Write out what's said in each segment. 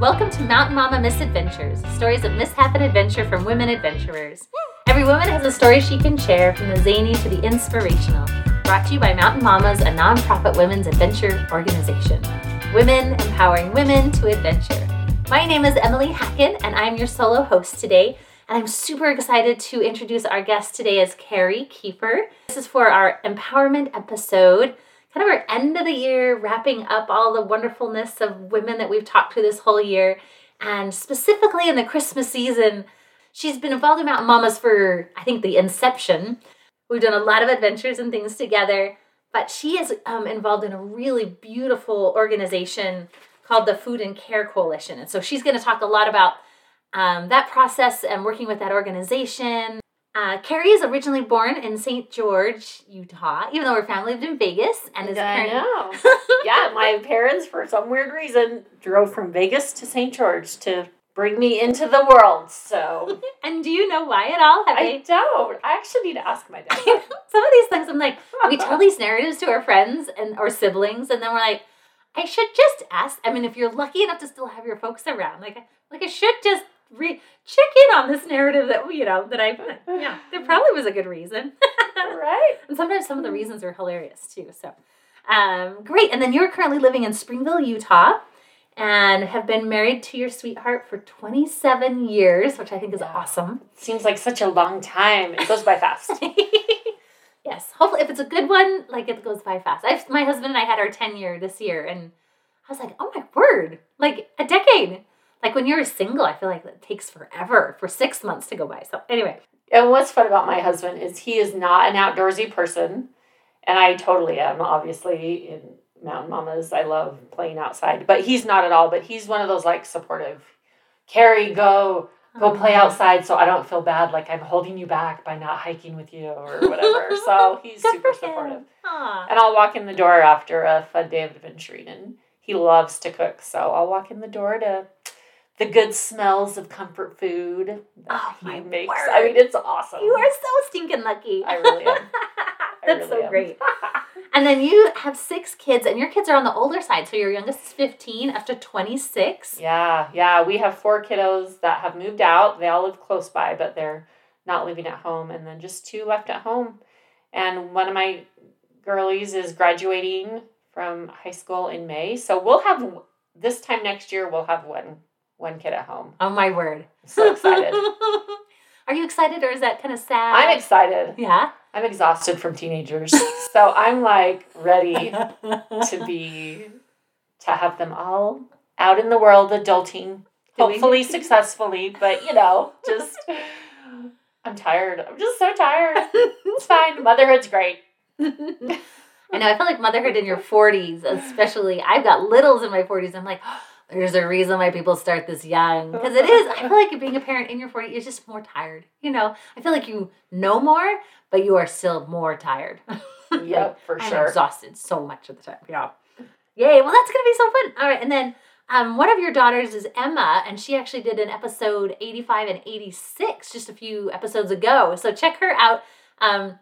Welcome to Mountain Mama Misadventures, stories of mishap and adventure from women adventurers. Every woman has a story she can share, from the zany to the inspirational. Brought to you by Mountain Mamas, a nonprofit women's adventure organization. Women empowering women to adventure. My name is Emily Hacken, and I'm your solo host today. And I'm super excited to introduce our guest today as Carrie Kiefer. This is for our empowerment episode kind of our end of the year, wrapping up all the wonderfulness of women that we've talked to this whole year. And specifically in the Christmas season, she's been involved in Mountain Mamas for, I think, the inception. We've done a lot of adventures and things together, but she is um, involved in a really beautiful organization called the Food and Care Coalition. And so she's going to talk a lot about um, that process and working with that organization, uh, Carrie is originally born in St. George, Utah, even though her family lived in Vegas and is I know. yeah, my parents, for some weird reason, drove from Vegas to St. George to bring me into the world. So, and do you know why at all? Have I they... don't. I actually need to ask my dad. some of these things, I'm like, we tell these narratives to our friends and our siblings, and then we're like, I should just ask. I mean, if you're lucky enough to still have your folks around, like, like I should just re- check in on this narrative that you know that I yeah there probably was a good reason. Right? And sometimes some of the reasons are hilarious too so um, great. And then you're currently living in Springville Utah and have been married to your sweetheart for 27 years which I think is yeah. awesome. Seems like such a long time. It goes by fast. Yes hopefully if it's a good one like it goes by fast. I've, my husband and I had our 10 year this year and I was like oh my word like a decade like when you're single, I feel like it takes forever for six months to go by. So anyway. And what's fun about my husband is he is not an outdoorsy person. And I totally am, obviously, in Mountain Mamas. I love playing outside. But he's not at all. But he's one of those like supportive, Carrie, go, go play uh-huh. outside so I don't feel bad like I'm holding you back by not hiking with you or whatever. so he's super supportive. Aww. And I'll walk in the door after a fun day of adventuring and he loves to cook. So I'll walk in the door to the good smells of comfort food oh, he makes. Word. I mean, it's awesome. You are so stinking lucky. I really am. That's really so am. great. and then you have six kids, and your kids are on the older side. So your youngest is 15 up to 26. Yeah, yeah. We have four kiddos that have moved out. They all live close by, but they're not living at home. And then just two left at home. And one of my girlies is graduating from high school in May. So we'll have, this time next year, we'll have one one kid at home. Oh my word. I'm so excited. Are you excited or is that kind of sad? I'm excited. Yeah. I'm exhausted from teenagers. so I'm like ready to be to have them all out in the world adulting. Hopefully successfully, but you know, just I'm tired. I'm just so tired. It's fine. Motherhood's great. I know. I feel like motherhood in your 40s, especially. I've got littles in my 40s. I'm like, there's a reason why people start this young because it is. I feel like being a parent in your 40s is just more tired. You know, I feel like you know more, but you are still more tired. Yep, for I'm sure. exhausted so much of the time. Yeah. Yay. Well, that's going to be so fun. All right. And then um, one of your daughters is Emma, and she actually did an episode 85 and 86 just a few episodes ago. So check her out. Um,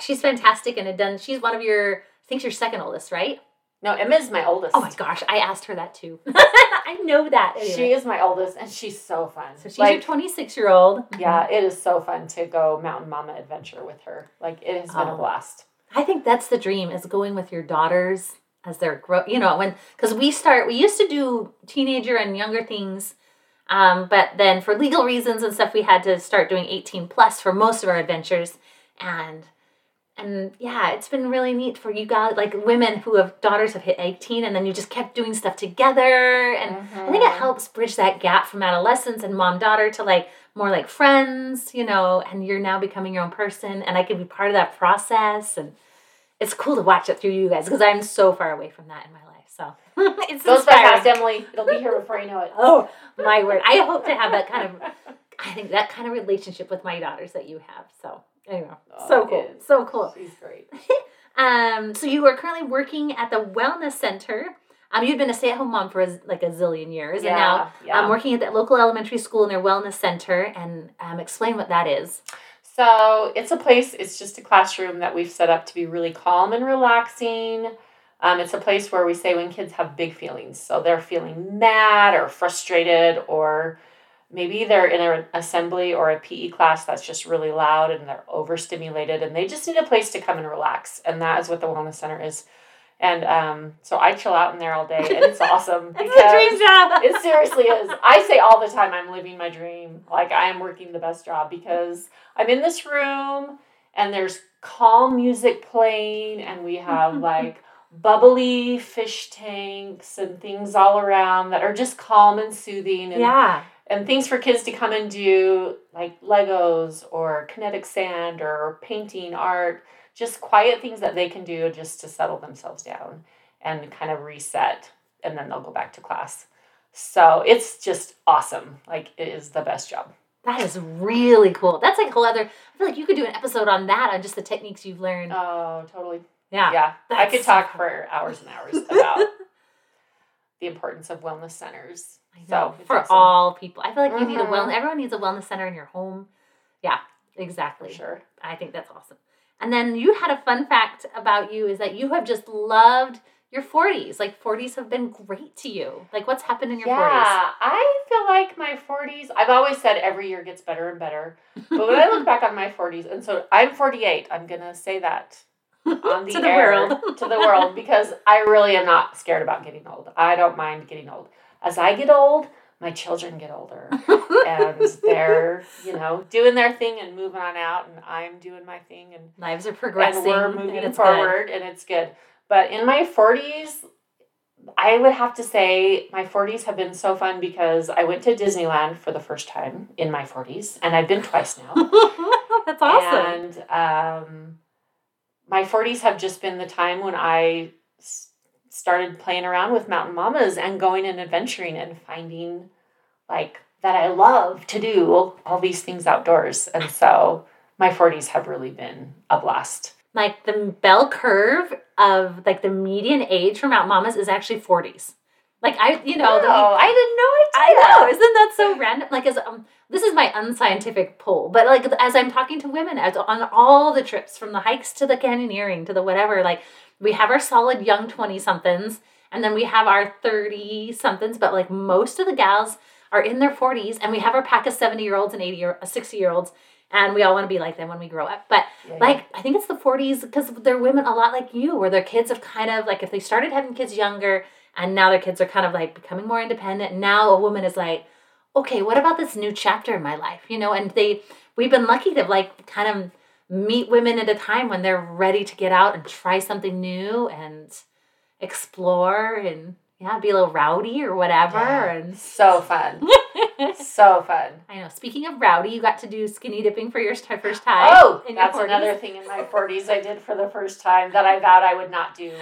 she's fantastic and had done, she's one of your, I think your second oldest, right? No, Emma's my oldest. Oh my gosh, I asked her that too. I know that. Anyway. She is my oldest, and she's so fun. So she's like, your 26 year old. Yeah, it is so fun to go mountain mama adventure with her. Like it has been a oh. blast. I think that's the dream is going with your daughters as they're grow. You know, when because we start, we used to do teenager and younger things. Um, but then for legal reasons and stuff, we had to start doing 18 plus for most of our adventures. And and yeah, it's been really neat for you guys, like women who have daughters have hit 18 and then you just kept doing stuff together. And mm-hmm. I think it mm-hmm. helps bridge that gap from adolescence and mom daughter to like more like friends, you know, and you're now becoming your own person. And I can be part of that process. And it's cool to watch it through you guys because I'm so far away from that in my life. So it's goes by fast, Emily. It'll be here before you know it. oh, my word. I hope to have that kind of, I think that kind of relationship with my daughters that you have. So Anyway, oh, so cool. So cool. She's great. um, so you are currently working at the Wellness Center. Um, you've been a stay-at-home mom for a, like a zillion years, yeah, and now yeah. I'm um, working at that local elementary school in their wellness center. And um, explain what that is. So it's a place. It's just a classroom that we've set up to be really calm and relaxing. Um, it's a place where we say when kids have big feelings. So they're feeling mad or frustrated, or maybe they're in an assembly or a PE class that's just really loud and they're overstimulated and they just need a place to come and relax. And that is what the Wellness Center is. And um, so I chill out in there all day, and it's awesome. It's a dream job. it seriously is. I say all the time, I'm living my dream. Like I am working the best job because I'm in this room, and there's calm music playing, and we have like bubbly fish tanks and things all around that are just calm and soothing and yeah. And things for kids to come and do like Legos or kinetic sand or painting art, just quiet things that they can do just to settle themselves down and kind of reset and then they'll go back to class. So it's just awesome. Like it is the best job. That is really cool. That's like a whole other. I feel like you could do an episode on that on just the techniques you've learned. Oh, totally. yeah. yeah, I could so talk cool. for hours and hours about the importance of wellness centers. So for awesome. all people, I feel like you need a Mhm. well. Everyone needs a wellness center in your home. Yeah, exactly. for sure. I think that's awesome. And then you had a fun fact about you is that you have just loved your 40s. Like 40s have been great to you. Like what's happened in your 40s? Yeah, I feel like my 40s, I've always said every year gets better and better. But when I look back on my 40s, and so I'm 48, I'm going to say that on the, To the air, world. to the world because I really am not scared about getting old. I don't mind getting old. As I get old, my children get older and they're, you know, doing their thing and moving on out and I'm doing my thing and Lives are progressing. and we're and moving good. forward and it's good. But in my 40s, I would have to say my 40s have been so fun because I went to Disneyland for the first time in my 40s and I've been twice now. that's awesome. And um, my 40s have just been the time when I started playing around with mountain mamas and going and adventuring and finding like that I love to do all these things outdoors. And so my 40s have really been a blast. like the bell curve of like the median age for Mount Mamas is actually 40s. Like I, you know, the- oh, I didn't know I know, isn't that so random? Like, as um, this is my unscientific poll, but like as I'm talking to women as on all the trips, from the hikes to the canyoneering to the whatever, like we have our solid young twenty somethings, and then we have our thirty somethings, but like most of the gals are in their forties, and we have our pack of seventy year olds and eighty or sixty year olds, and we all want to be like them when we grow up, but Yeah, like I think it's the 40s because they're women a lot like you, where their kids have kind of like if they started having kids younger and now their kids are kind of like becoming more independent. Now a woman is like, okay, what about this new chapter in my life? You know, and they we've been lucky to like kind of meet women at a time when they're ready to get out and try something new and explore and yeah, be a little rowdy or whatever. Yeah. And so fun. so fun. I know. Speaking of rowdy, you got to do skinny dipping for your first time. Oh, that's 40s. another thing in my 40s I did for the first time that I vowed I would not do.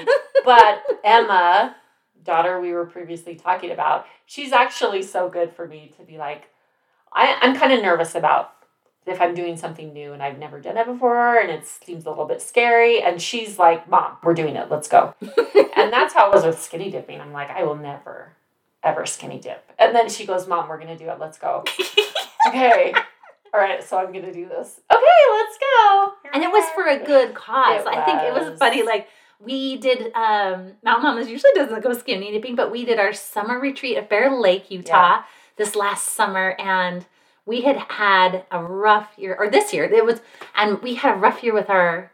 But Emma, daughter we were previously talking about, she's actually so good for me to be like, I, I'm kind of nervous about if I'm doing something new and I've never done it before and it seems a little bit scary. And she's like, Mom, we're doing it. Let's go. and that's how it was with skinny dipping. I'm like, I will never, ever skinny dip. And then she goes, Mom, we're going to do it. Let's go. okay. All right. So I'm going to do this. Okay, let's go. Here and it was for a good cause. I think it was. funny. Like we did, um, Mount Mamas usually doesn't go skinny dipping, but we did our summer retreat at Bear Lake, Utah, this last summer, and we had had a rough year, or this year it was, and we had a rough year with our.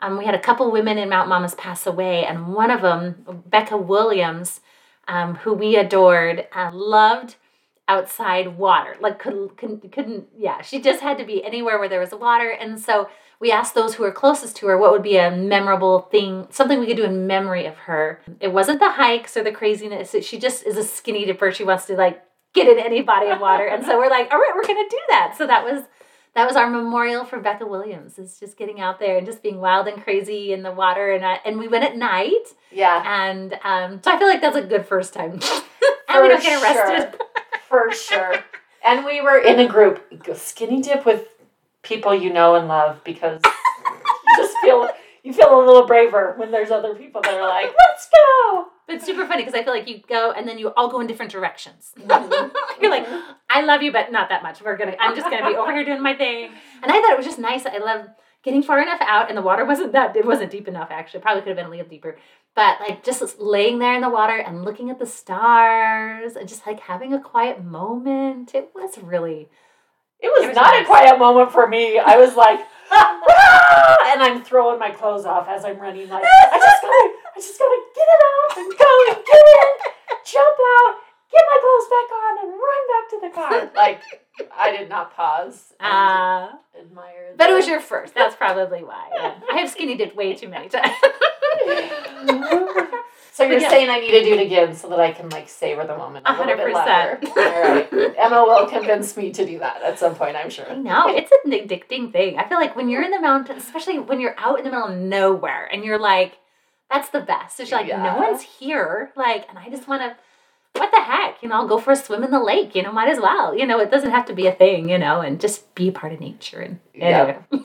Um, we had a couple women in Mount Mamas pass away, and one of them, Becca Williams, um, who we adored, uh, loved outside water. Like couldn't, couldn't couldn't yeah. She just had to be anywhere where there was water, and so we asked those who were closest to her what would be a memorable thing, something we could do in memory of her. It wasn't the hikes or the craziness. She just is a skinny dipper. She wants to like get in any body of water, and so we're like, all right, we're gonna do that. So that was. That was our memorial for Becca Williams. Is just getting out there and just being wild and crazy in the water, and and we went at night, Yeah. and um, so I feel like that's a good first time. and For we don't get arrested. For sure. And we were in a group, skinny dip with people you know and love because you just feel you feel a little braver when there's other people that are like, let's go. But it's super funny because I feel like you go and then you all go in different directions. Mhm. You're like, I love you, but not that much. We're gonna. I'm just gonna be over here doing my thing. And I thought it was just nice. I love, getting far enough out, and the water wasn't that it wasn't deep enough. Actually, probably could have been a little deeper. But like just laying there in the water and looking at the stars and just like having a quiet moment. It was really. It was, It was not nice. a quiet moment for me. I was like, "Ah!" and I'm throwing my clothes off as I'm running. Like, I just gotta, I just gotta get it off and go and get in, jump out, get my clothes back on, and run back to the car. Like, I did not pause and Uh, admire. but it was your first. That's probably why. Yeah. I have skinny dipped way too many times. So you're Yeah. saying I need to do it again so that I can like savor the moment a little bit longer. 100%. All right, Emma will convince me to do that at some point. I'm sure. No, it's an addicting thing. I feel like when you're in the mountains, especially when you're out in the middle of nowhere, and you're like, "That's the best." It's like Yeah. no one's here, like, and I just want to. What the heck? You know, I'll go for a swim in the lake. You know, might as well. You know, it doesn't have to be a thing. You know, and just be a part of nature. And anyway,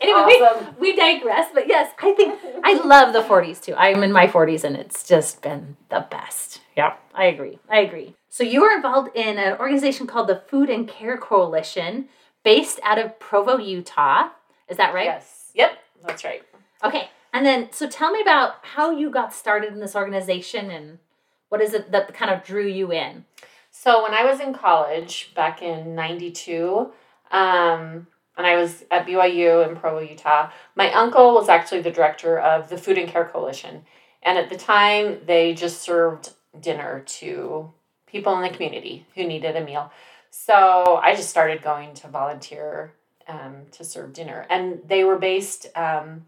anyway, we- Awesome. we digress. But yes, I think I love the 40s too. I'm in my 40s, and it's just been the best. Yeah, I agree. I agree. So you were involved in an organization called the Food and Care Coalition, based out of Provo, Utah. Is that right? Yes. Yep. That's right. Okay. And then, so tell me about how you got started in this organization and what is it that kind of drew you in? So when I was in college back in '92, um, and I was at BYU in Provo, Utah, my uncle was actually the director of the Food and Care Coalition, and at the time they just served dinner to people in the community who needed a meal. So I just started going to volunteer um, to serve dinner, and they were based. Um,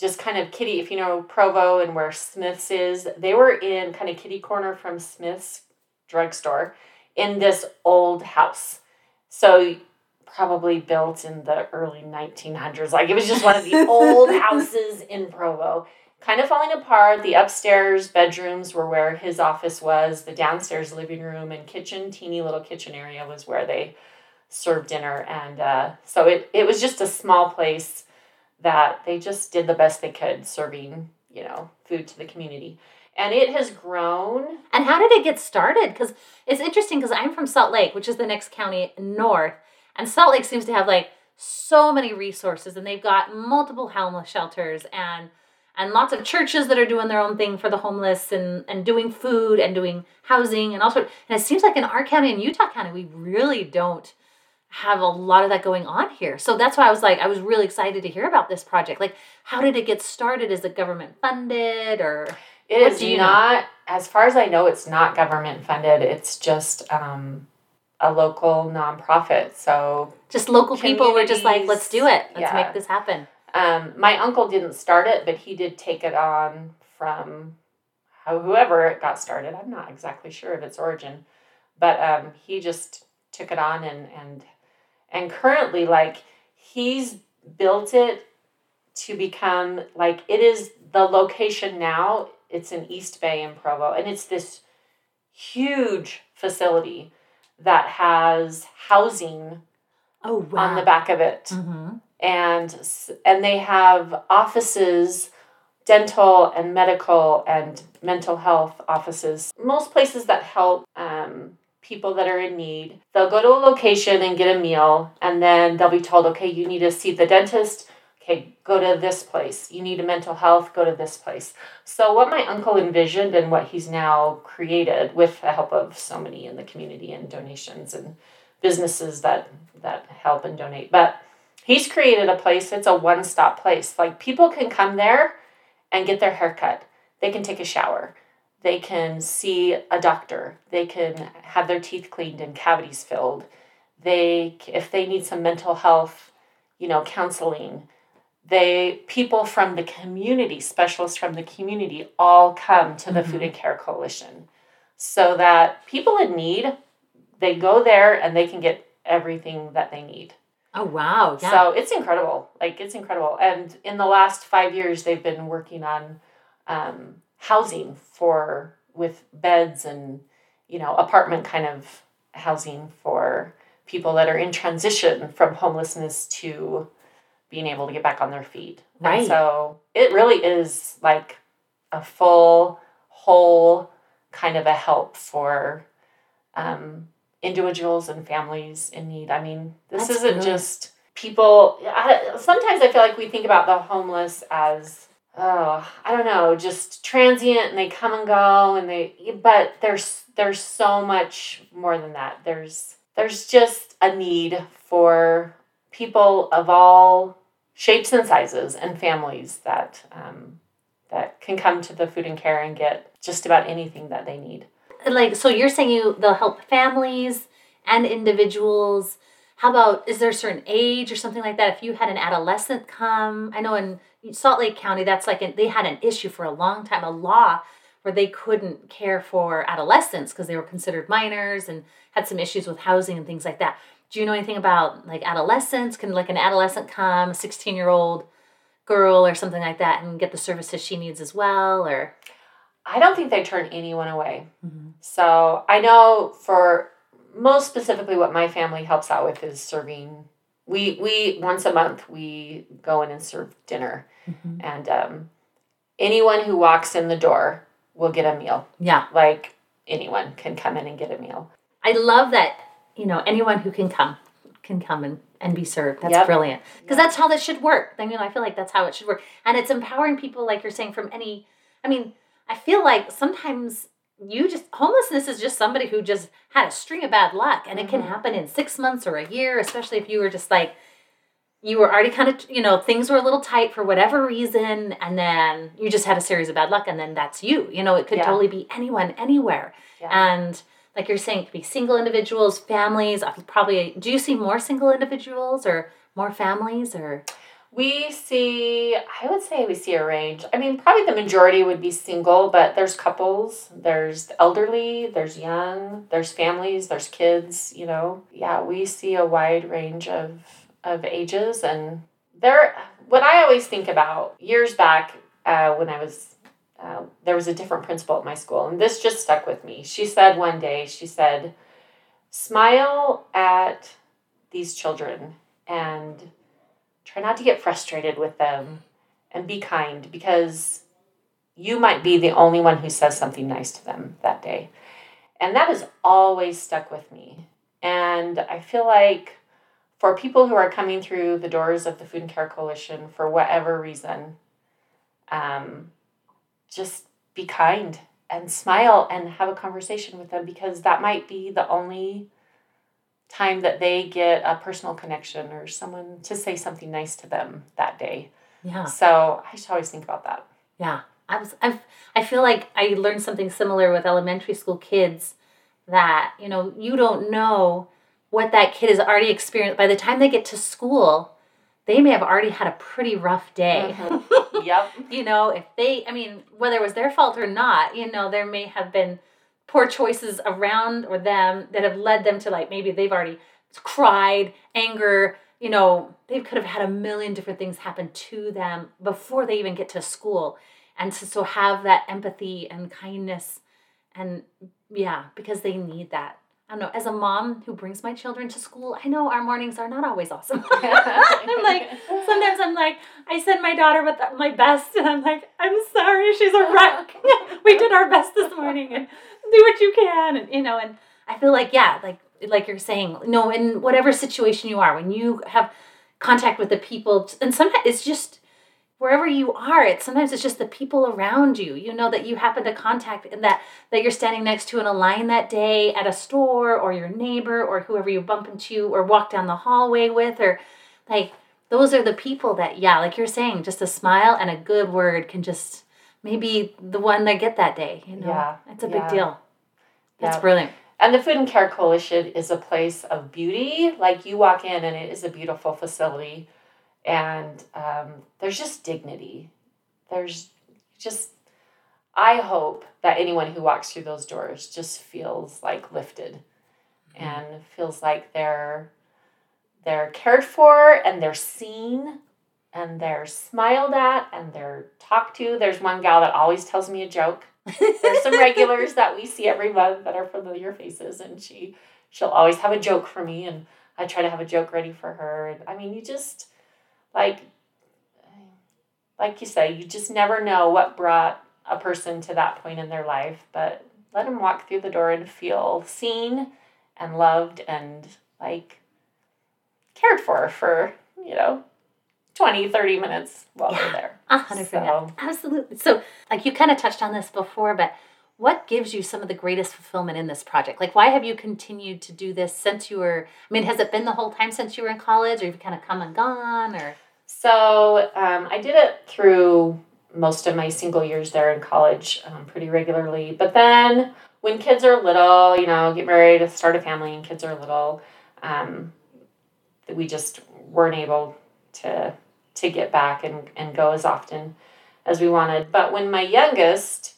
just kind of kitty, if you know Provo and where Smith's is, they were in kind of kitty corner from Smith's drugstore in this old house. So probably built in the early 1900s. Like it was just one of the old houses in Provo. Kind of falling apart. The upstairs bedrooms were where his office was. The downstairs living room and kitchen, teeny little kitchen area was where they served dinner. And uh, so it, it was just a small place that they just did the best they could serving, you know, food to the community. And it has grown And how did it get started? Because it's interesting because I'm from Salt Lake, which is the next county north. And Salt Lake seems to have like so many resources and they've got multiple homeless shelters and and lots of churches that are doing their own thing for the homeless and, and doing food and doing housing and all sorts. And it seems like in our county and Utah County, we really don't have a lot of that going on here. So that's why I was like, I was really excited to hear about this project. Like, how did it get started? Is it government funded or? It is What is do you know? not, as far as I know, it's not government funded. It's just um, a local nonprofit. So just local people were just like, let's do it. Let's Yeah. make this happen. um, my uncle didn't start it, but he did take it on from whoever it got started. I'm not exactly sure of its origin, but um, he just took it on and and and currently like he's built it to become like it is the location now. It's in East Bay in Provo, and it's this huge facility that has housing Oh wow. on the back of it hmm and and they have offices dental and medical and mental health offices most places that help um, people that are in need. They'll go to a location and get a meal and then they'll be told okay you need to see the dentist. Okay go to this place. You need a mental health go to this place. So what my uncle envisioned and what he's now created with the help of so many in the community and donations and businesses that that help and donate but he's created a place. It's a one-stop place. Like people can come there and get their hair cut. They can take a shower they can see a doctor they can have their teeth cleaned and cavities filled they if they need some mental health you know counseling they people from the community specialists from the community all come to the Mhm. food and care coalition so that people in need they go there and they can get everything that they need Oh wow. Yeah. so it's incredible. Like it's incredible. And in the last five years, they've been working on um, housing for with beds and you know apartment kind of housing for people that are in transition from homelessness to being able to get back on their feet. Right. And so it really is like a full, whole kind of a help for um, individuals and families in need. I mean, this That's isn't good. just people I, sometimes i feel like we think about the homeless as oh i don't know just transient and they come and go and they but there's there's so much more than that. There's there's just a need for people of all shapes and sizes and families that um, that can come to the food and care and get just about anything that they need. Like so you're saying you they'll help families and individuals how about is there a certain age or something like that if you had an adolescent come i know in salt lake county that's like an, they had an issue for a long time a law where they couldn't care for adolescents because they were considered minors and had some issues with housing and things like that do you know anything about like adolescents can like an adolescent come a 16 year old girl or something like that and get the services she needs as well or I don't think they turn anyone away. Mm-hmm. So I know for most specifically what my family helps out with is serving. We we once a month we go in and serve dinner, mm-hmm. and um, anyone who walks in the door will get a meal. Yeah, like anyone can come in and get a meal. I love that. You know, anyone who can come can come and and be served. That's yep. brilliant because yep. that's how this should work. I mean, I feel like that's how it should work, and it's empowering people, like you're saying, from any. I mean, I feel like sometimes you just homelessness is just somebody who just had a string of bad luck and mm-hmm. it can mm-hmm. happen in 6 months or a year especially if you were just like you were already kind of you know things were a little tight for whatever reason and then you just had a series of bad luck and then that's you you know it could yeah. totally be anyone anywhere yeah. and like you're saying it could be single individuals families probably do you see more single individuals or more families or we see, I would say we see a range. I mean, probably the majority would be single, but there's couples, there's elderly, there's young, there's families, there's kids, you know. Yeah, we see a wide range of of ages and there what I always think about years back uh, when I was uh, there was a different principal at my school and this just stuck with me. She said one day, she said, "Smile at these children and try not to get frustrated with them and be kind because you might be the only one who says something nice to them that day. And that has always stuck with me. And I feel like for people who are coming through the doors of the Food and Care Coalition for whatever reason, um, just be kind and smile and have a conversation with them because that might be the only time that they get a personal connection or someone to say something nice to them that day. Yeah. So I should always think about that. Yeah. I was I've I feel like I learned something similar with elementary school kids that, you know, you don't know what that kid has already experienced by the time they get to school. They may have already had a pretty rough day. Mm-hmm. yep. you know, if they, I mean, whether it was their fault or not, you know, there may have been poor choices around or them that have led them to like maybe they've already cried, anger, you know, they could have had a million different things happen to them before they even get to school. And to so have that empathy and kindness and yeah, because they need that. I don't know, as a mom who brings my children to school, I know our mornings are not always awesome. I'm like, sometimes I'm like, I send my daughter with my best, and I'm like, I'm sorry, she's a wreck. we did our best this morning, and do what you can and you know and i feel like yeah like like you're saying no in whatever situation you are when you have contact with the people and sometimes it's just wherever you are it's sometimes it's just the people around you. You know that you happen to contact and that that you're standing next to in a line that day at a store or your neighbor or whoever you bump into or walk down the hallway with or like those are the people that yeah like you're saying just a smile and a good word can just maybe the one that get that day. You know, yeah, it's a yeah. big deal. That's yeah. brilliant. And the Food and Care Coalition is a place of beauty. Like you walk in and it is a beautiful facility, and um, there's just dignity. There's just, I hope that anyone who walks through those doors just feels like lifted, mm-hmm. and feels like they're they're cared for and they're seen and they're smiled at and they're talked to. There's one gal that always tells me a joke. There's some regulars that we see every month that are familiar faces, and she she'll always have a joke for me, and I try to have a joke ready for her. And I mean, you just like like you say, you just never know what brought a person to that point in their life, but let them walk through the door and feel seen and loved and like cared for for you know, 20, 30 minutes while Yeah. they're there. A hundred percent. So- Absolutely. So, like you kind of touched on this before, but what gives you some of the greatest fulfillment in this project? Like, why have you continued to do this since you were? I mean, has it been the whole time since you were in college, or you've kind of come and gone, or? So um, I did it through most of my single years there in college um, pretty regularly. But then when kids are little, you know, get married, start a family, and kids are little, um, we just weren't able to to get back and, and go as often as we wanted. But when my youngest,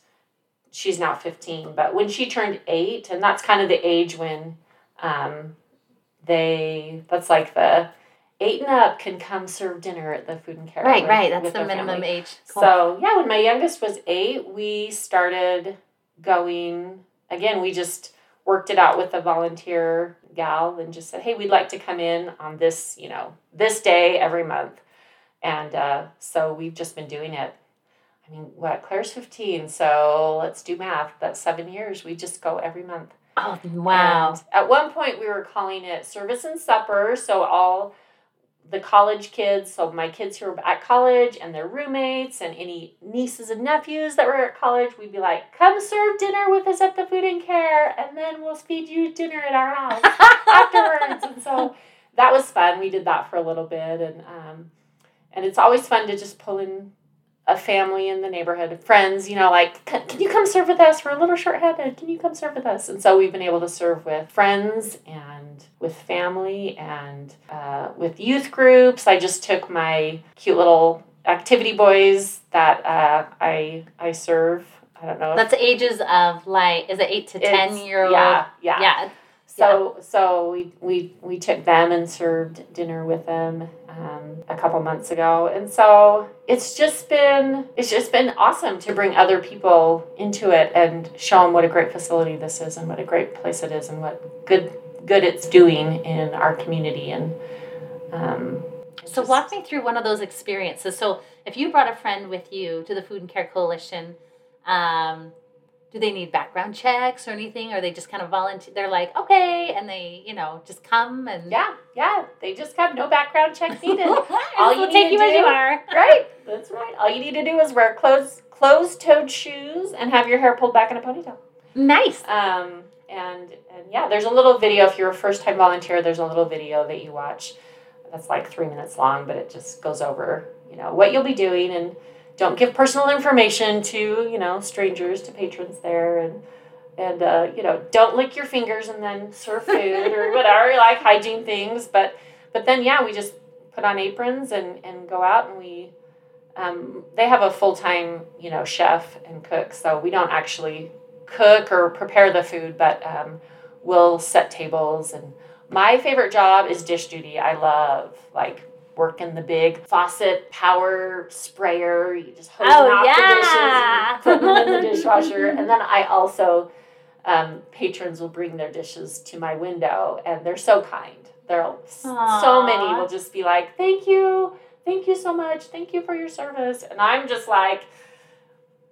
she's now 15, but when she turned eight, and that's kind of the age when um, they, that's like the, eight and up can come serve dinner at the food and care. Right, with- right. That's the minimum family. age. Cool. So yeah, when my youngest was eight, we started going again. We just worked it out with a volunteer gal and just said, "Hey, we'd like to come in on this, you know, this day every month." And uh, so we've just been doing it. I mean, what? Claire's fifteen, so let's do math. That's seven years. We just go every month. oh wow. And at one point, we were calling it service and supper. So all the college kids, so my kids who were at college and their roommates and any nieces and nephews that were at college, we'd be like, "Come serve dinner with us at the food and care, and then we'll feed you dinner at our house afterwards." And so that was fun. We did that for a little bit, and um, and it's always fun to just pull in a family in the neighborhood, friends, you know, like, can, you come serve with us? We're a little short handed. Can you come serve with us? And so we've been able to serve with friends and with family and uh, with youth groups. I just took my cute little activity boys that uh, I I serve. I don't know. That's ages of like, is it eight to ten year old? Yeah, yeah. Yeah. So so we, we we took them and served dinner with them um, a couple months ago, and so it's just been it's just been awesome to bring other people into it and show them what a great facility this is and what a great place it is and what good good it's doing in our community and. Um, So just- walk me through one of those experiences. So if you brought a friend with you to the Food and Care Coalition, um, do they need background checks or anything? Or they just kind of volunteer? They're like, okay, and they, you know, just come and Yeah, yeah. They just have no background checks needed. All you take you to as you do- are. right. That's right. All you need to do is wear closed closed-toed shoes and have your hair pulled back in a ponytail. Nice. Um, and and yeah, there's a little video. If you're a first time volunteer, there's a little video that you watch. That's like three minutes long, but it just goes over you know what you'll be doing and don't give personal information to you know strangers to patrons there and and uh, you know don't lick your fingers and then serve food or whatever. Like hygiene things but but then yeah we just put on aprons and and go out and we um, they have a full-time you know chef and cook so we don't actually cook or prepare the food but um, we'll set tables and my favorite job is dish duty. I love like working the big faucet power sprayer. You just hose Oh, off yeah. the dishes and put them in the dishwasher and then i also um, patrons will bring their dishes to my window and they're so kind. There so many will just be like thank you. Thank you so much. Thank you for your service. And i'm just like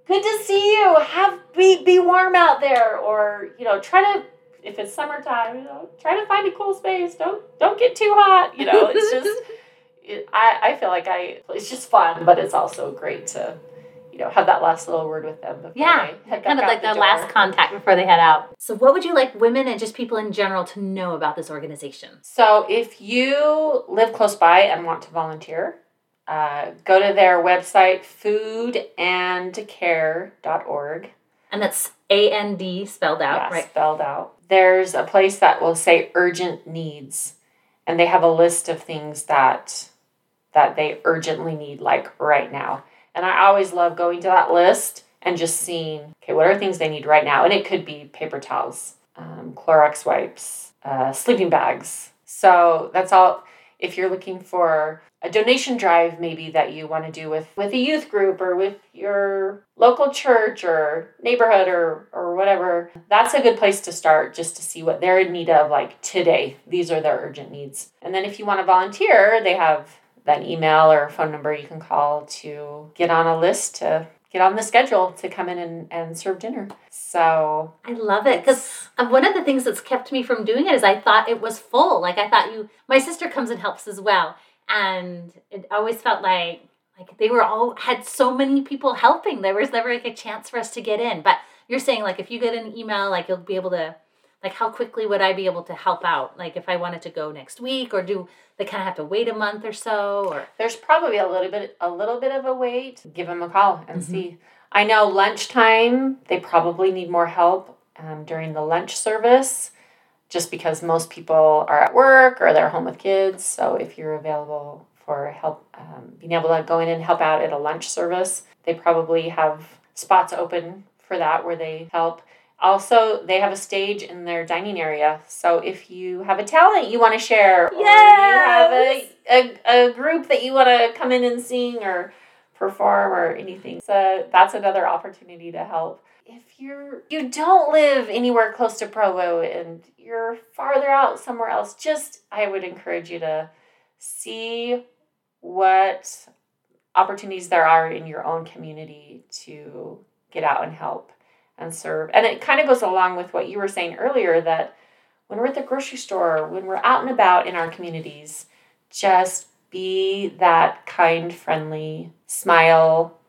good to see you. Have be be warm out there. Or you know try to if it's summertime you know try to find a cool space. Don't don't get too hot. You know it's just it, I, I feel like i it's just fun but it's also great to you know have that last little word with them before Yeah, head kind of like the the door. last contact before they head out. So, what would you like women and just people in general to know about this organization? So if you live close by and want to volunteer, uh, go to their website, foodandcare.org. And that's A N D spelled out, yeah, right? spelled out. There's a place that will say urgent needs, and they have a list of things that that they urgently need, like right now. And I always love going to that list and just seeing, okay, what are things they need right now? And it could be paper towels, um, Clorox wipes, uh, sleeping bags. So that's all. If you're looking for a donation drive, maybe that you want to do with with a youth group or with your local church or neighborhood or or whatever, that's a good place to start just to see what they're in need of. Like today, these are their urgent needs. And then if you want to volunteer, they have that email or phone number you can call to get on a list to get on the schedule to come in and, and serve dinner. So I love it because one of the things that's kept me from doing it is I thought it was full. Like I thought you, my sister comes and helps as well, and it always felt like like they were all had so many people helping. There was never like a chance for us to get in. But you're saying like if you get an email, like you'll be able to like how quickly would I be able to help out? Like if I wanted to go next week or do they kind of have to wait a month or so or There's probably a little bit a little bit of a wait. Give them a call and mm-hmm. see. I know lunchtime they probably need more help um, during the lunch service just because most people are at work or they're home with kids. So if you're available for help, um, being able to go in and help out at a lunch service, they probably have spots open for that where they help. Also, they have a stage in their dining area. So if you have a talent you want to share, yes! or you have a, a, a group that you want to come in and sing or perform or anything, so that's another opportunity to help if you're you don't live anywhere close to Provo and you're farther out somewhere else, just I would encourage you to see what opportunities there are in your own community to get out and help and serve. And it kind of goes along with what you were saying earlier that when we're at the grocery store, when we're out and about in our communities, just be that kind, friendly smile,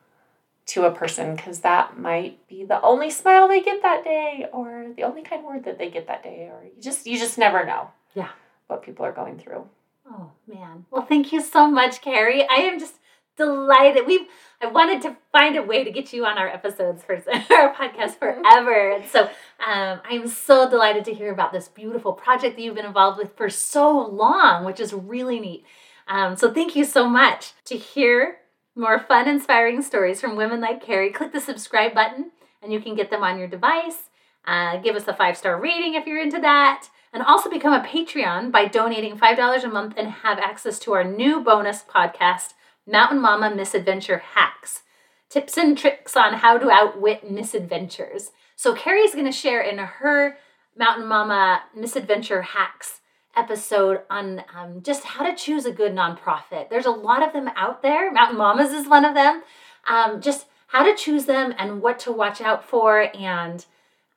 to a person because that might be the only smile they get that day or the only kind word that they get that day or you just you just never know yeah. what people are going through. Oh man. Well thank you so much carrie. I am just delighted. We've i wanted to find a way to get you on our episodes for our podcast forever. And so um, i'm so delighted to hear about this beautiful project that you've been involved with for so long which is really neat. Um, so thank you so much. To hear more fun, inspiring stories from women like Carrie, click the subscribe button and you can get them on your device. Uh, give us a five star rating if you're into that. And also become a Patreon by donating $5 a month and have access to our new bonus podcast, Mountain Mama Misadventure Hacks tips and tricks on how to outwit misadventures. So, Carrie's going to share in her Mountain Mama Misadventure Hacks episode on um, just how to choose a good nonprofit. There's a lot of them out there. Mountain Mamas is one of them. Um, just how to choose them and what to watch out for and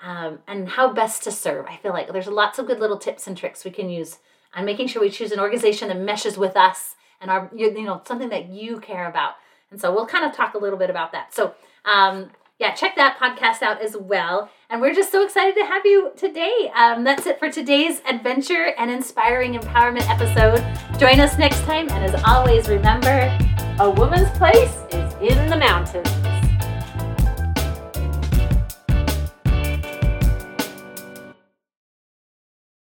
um, and how best to serve. I feel like there's lots of good little tips and tricks we can use on making sure we choose an organization that meshes with us and you know something that you care about. And so we'll kind of talk a little bit about that. So um, yeah, check that podcast out as well. And we're just so excited to have you today. Um, that's it for today's adventure and inspiring empowerment episode. Join us next time. And as always, remember a woman's place is in the mountains.